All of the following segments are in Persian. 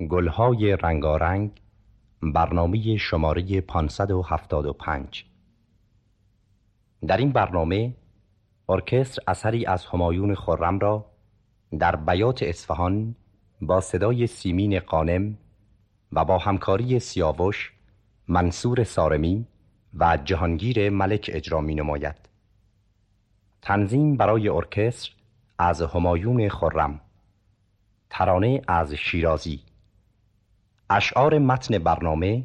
گلهای رنگارنگ برنامه شماره 575 در این برنامه ارکستر اثری از همایون خرم را در بیات اصفهان با صدای سیمین قانم و با همکاری سیاوش منصور سارمی و جهانگیر ملک اجرا می نماید تنظیم برای ارکستر از همایون خرم. ترانه از شیرازی. اشعار متن برنامه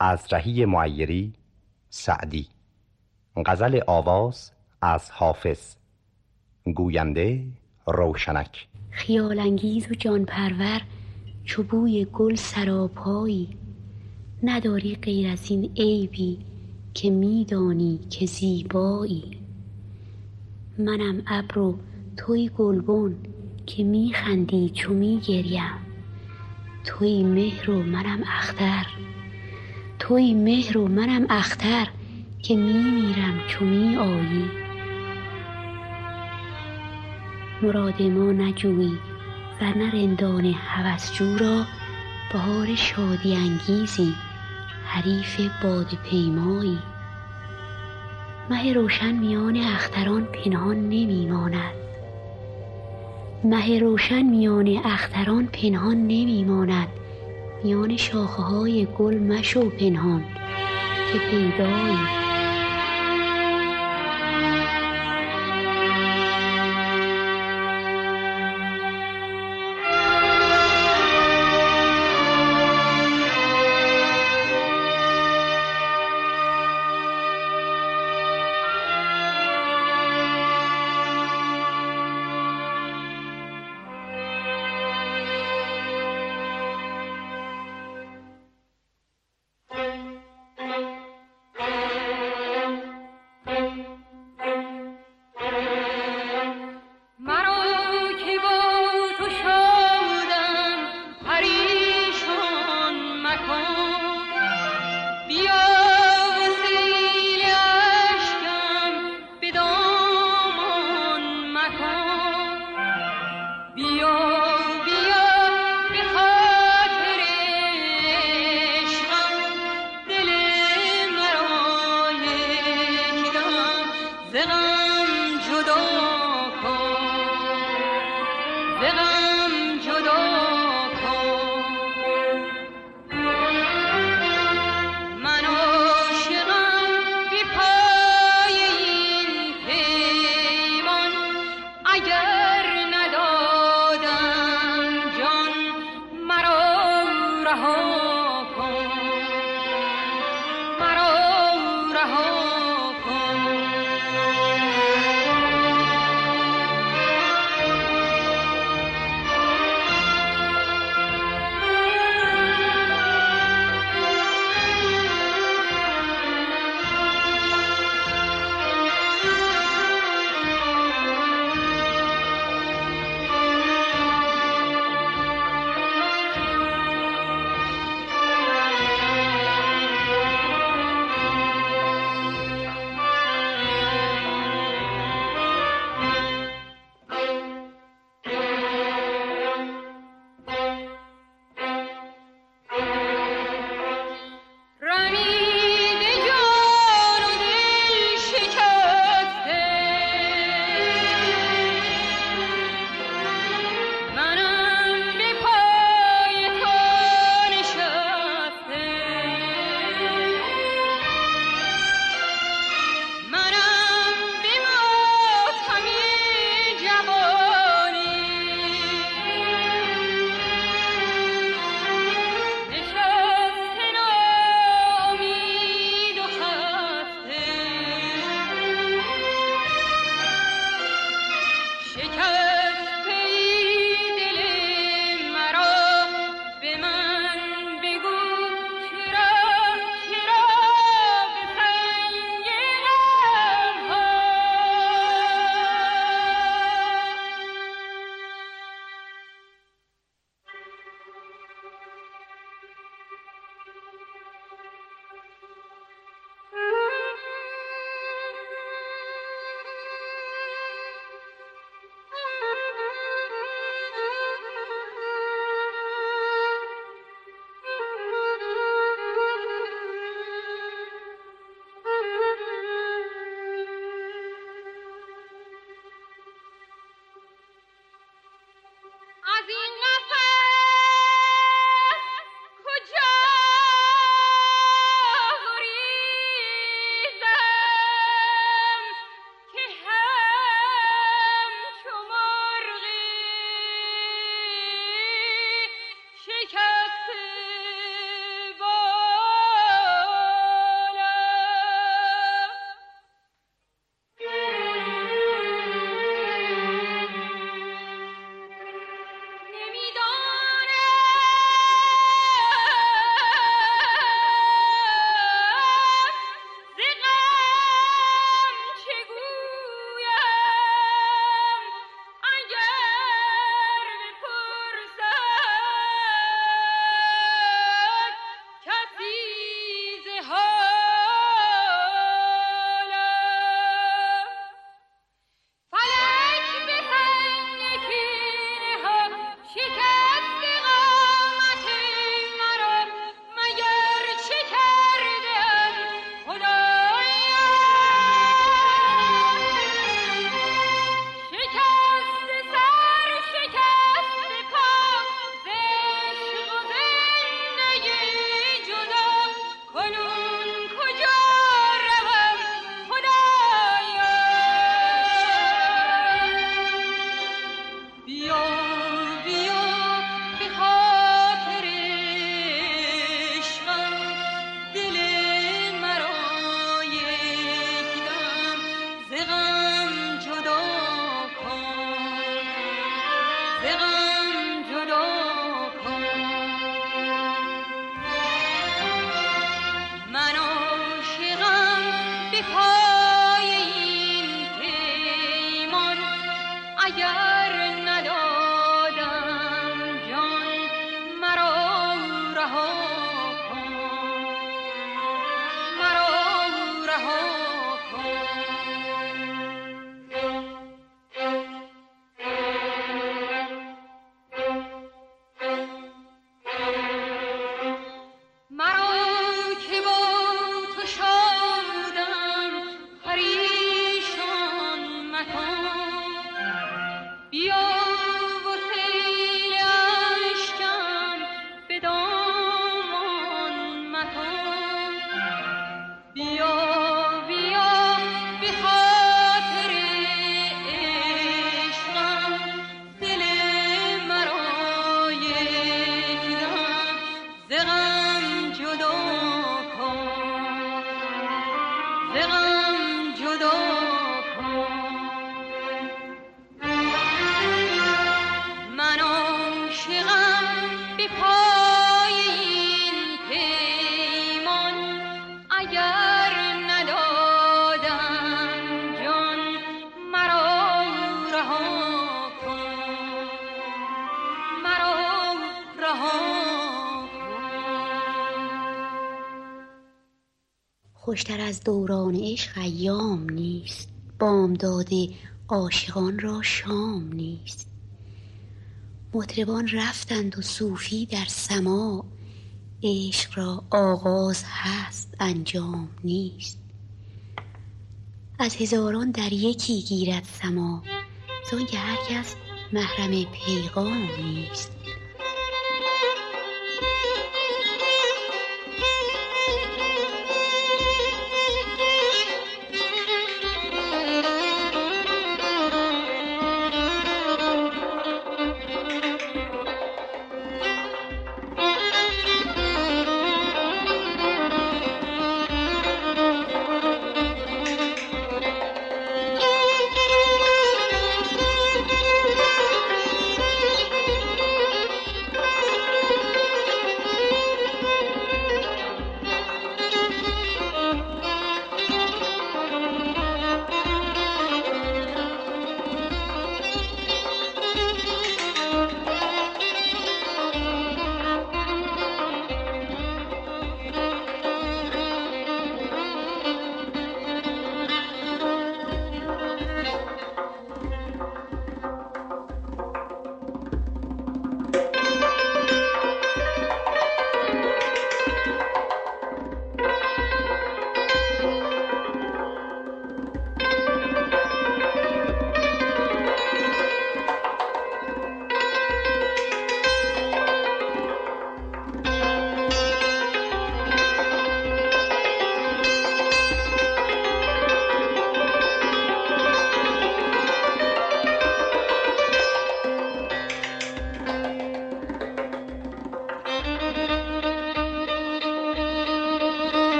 از رهی معیری سعدی. غزل آواز از حافظ. گوینده روشنک. خیالانگیز و جان پرور چوبوی گل سراپایی. نداری غیر از این عیبی که میدانی که زیبایی. منم ابر و توی گلبن که میخندی چو میگریم. توی مهر و منم اختر. توی مهر و منم اختر که میمیرم چو می آیی مراد ما نجویی ورنه رندان هوسجو را بهار شادی انگیزی حریف باد پیمایی. مه روشن میان اختران پنهان نمیماند مه روشن میان اختران پنهان نمیماند. میان شاخه های گل مشو پنهان که پیدایی خوشتر از دوران عشق ایام نیست. بامداد عاشقان را شام نیست. مطربان رفتند و صوفی در سماع عشق را آغاز هست انجام نیست. از هزاران در یکی گیرد سما. زانکه هر کس محرم پیغام نیست.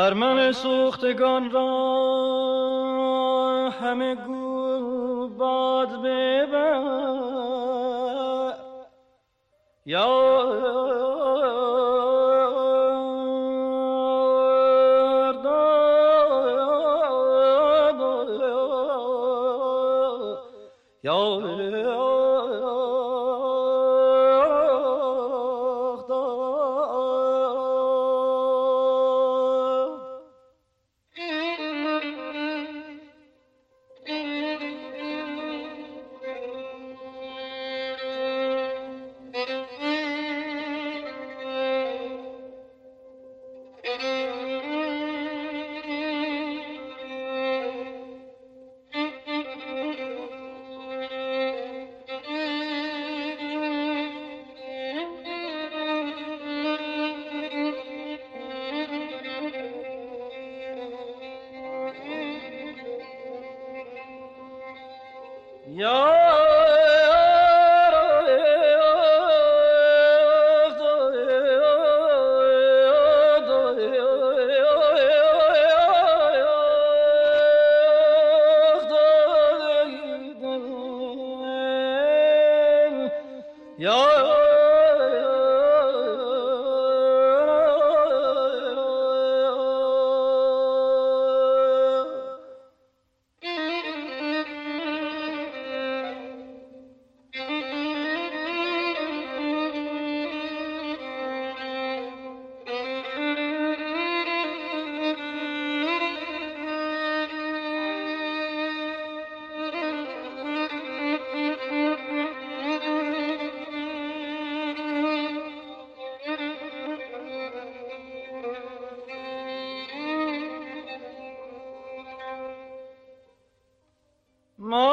خرمن سوختگان را همه گو باد ببر. یا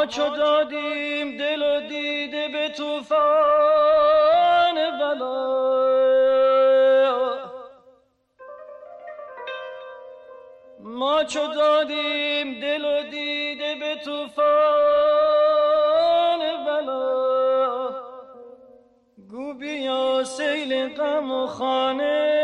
چو دادیم دل و دیده به توفان بلا. ما چو دادیم دل و دیده به توفان بلا. گو بیا سیل غم و خانه.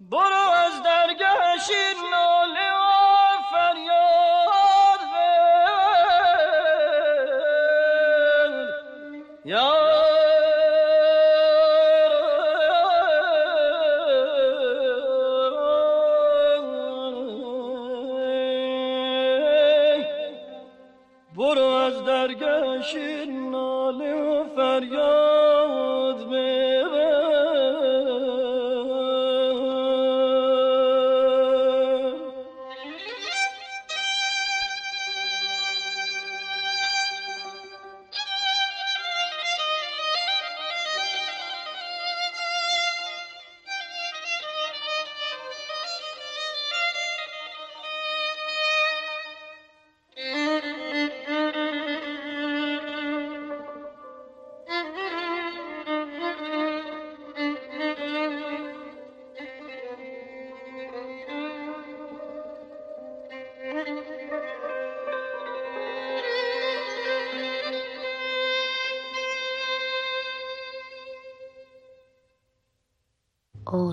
برو از درگه شیر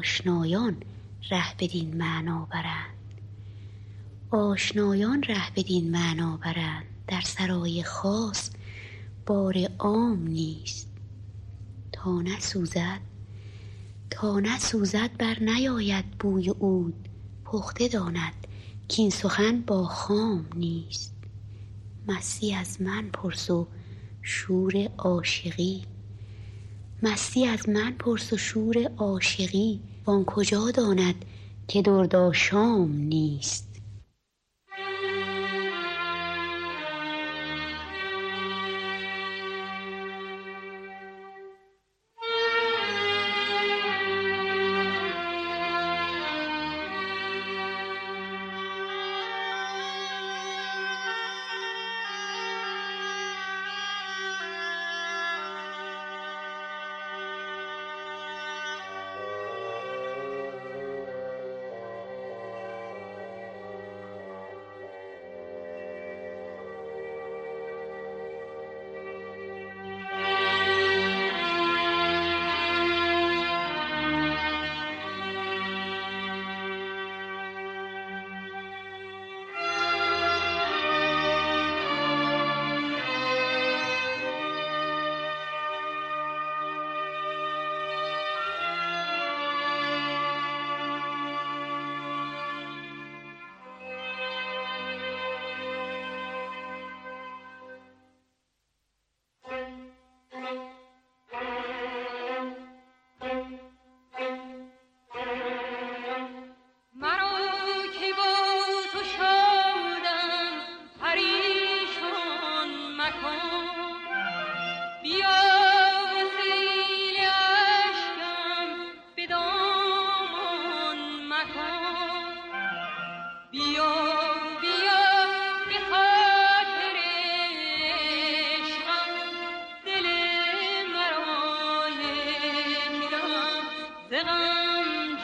آشنایان ره بدین معنا برند. آشنایان ره بدین معنا برند. در سرای خاص بار عام نیست. تا نسوزد تا نسوزد بر نیاید بوی عود. پخته داند کین سخن با خام نیست. مستی از من پرس و شور عاشقی. مستی از من پرس و شور عاشقی. وان کجا داند که دردآشام نیست.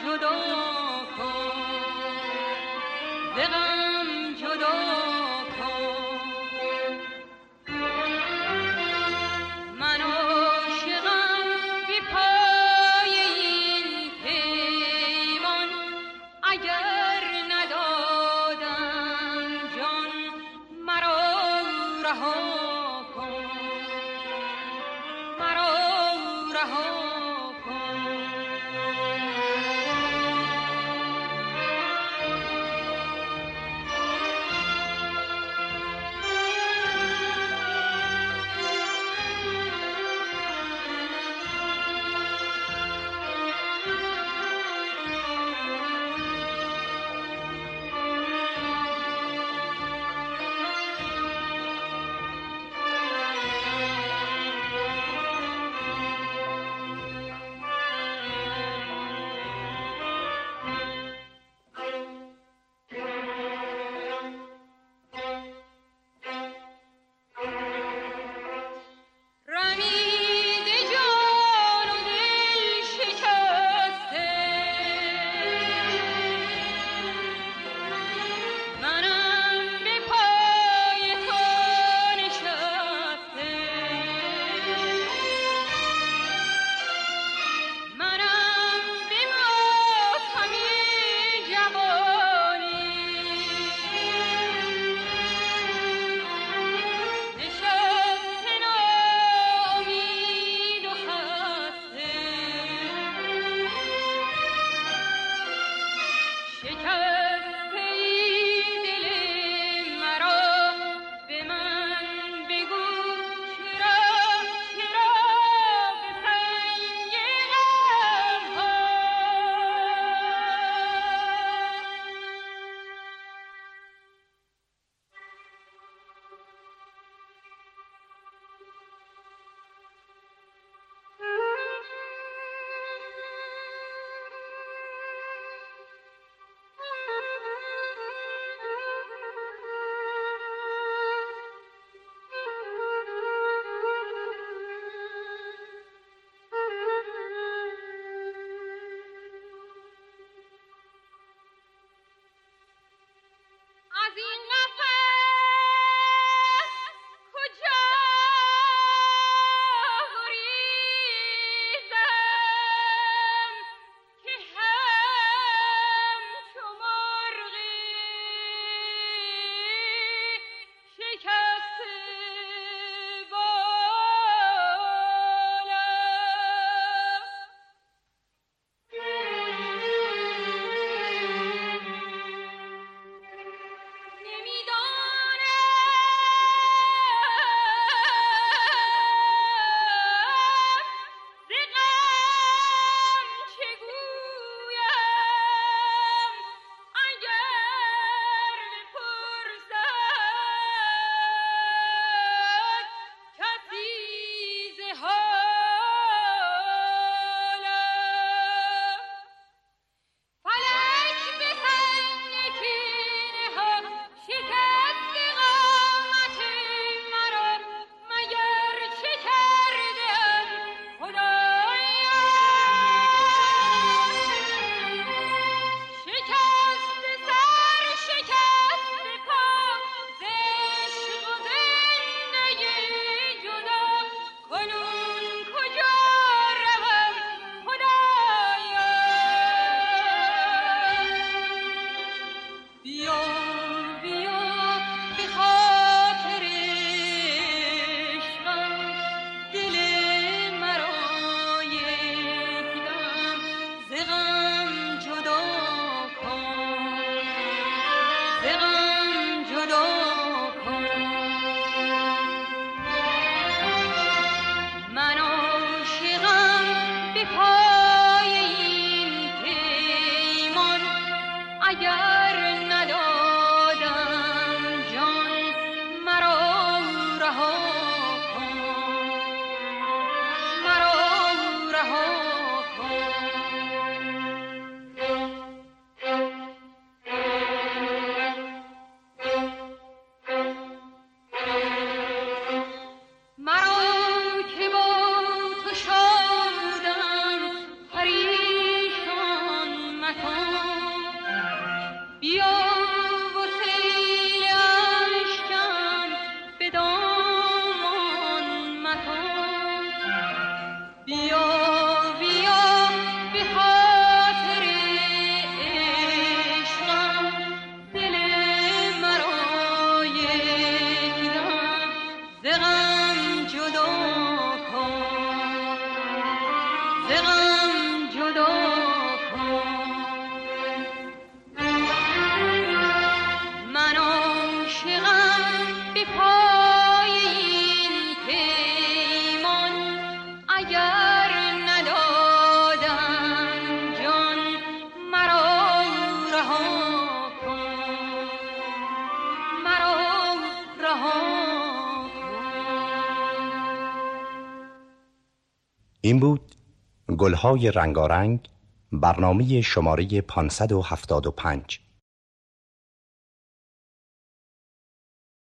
I don't know. گلهای رنگارنگ برنامه شماره 575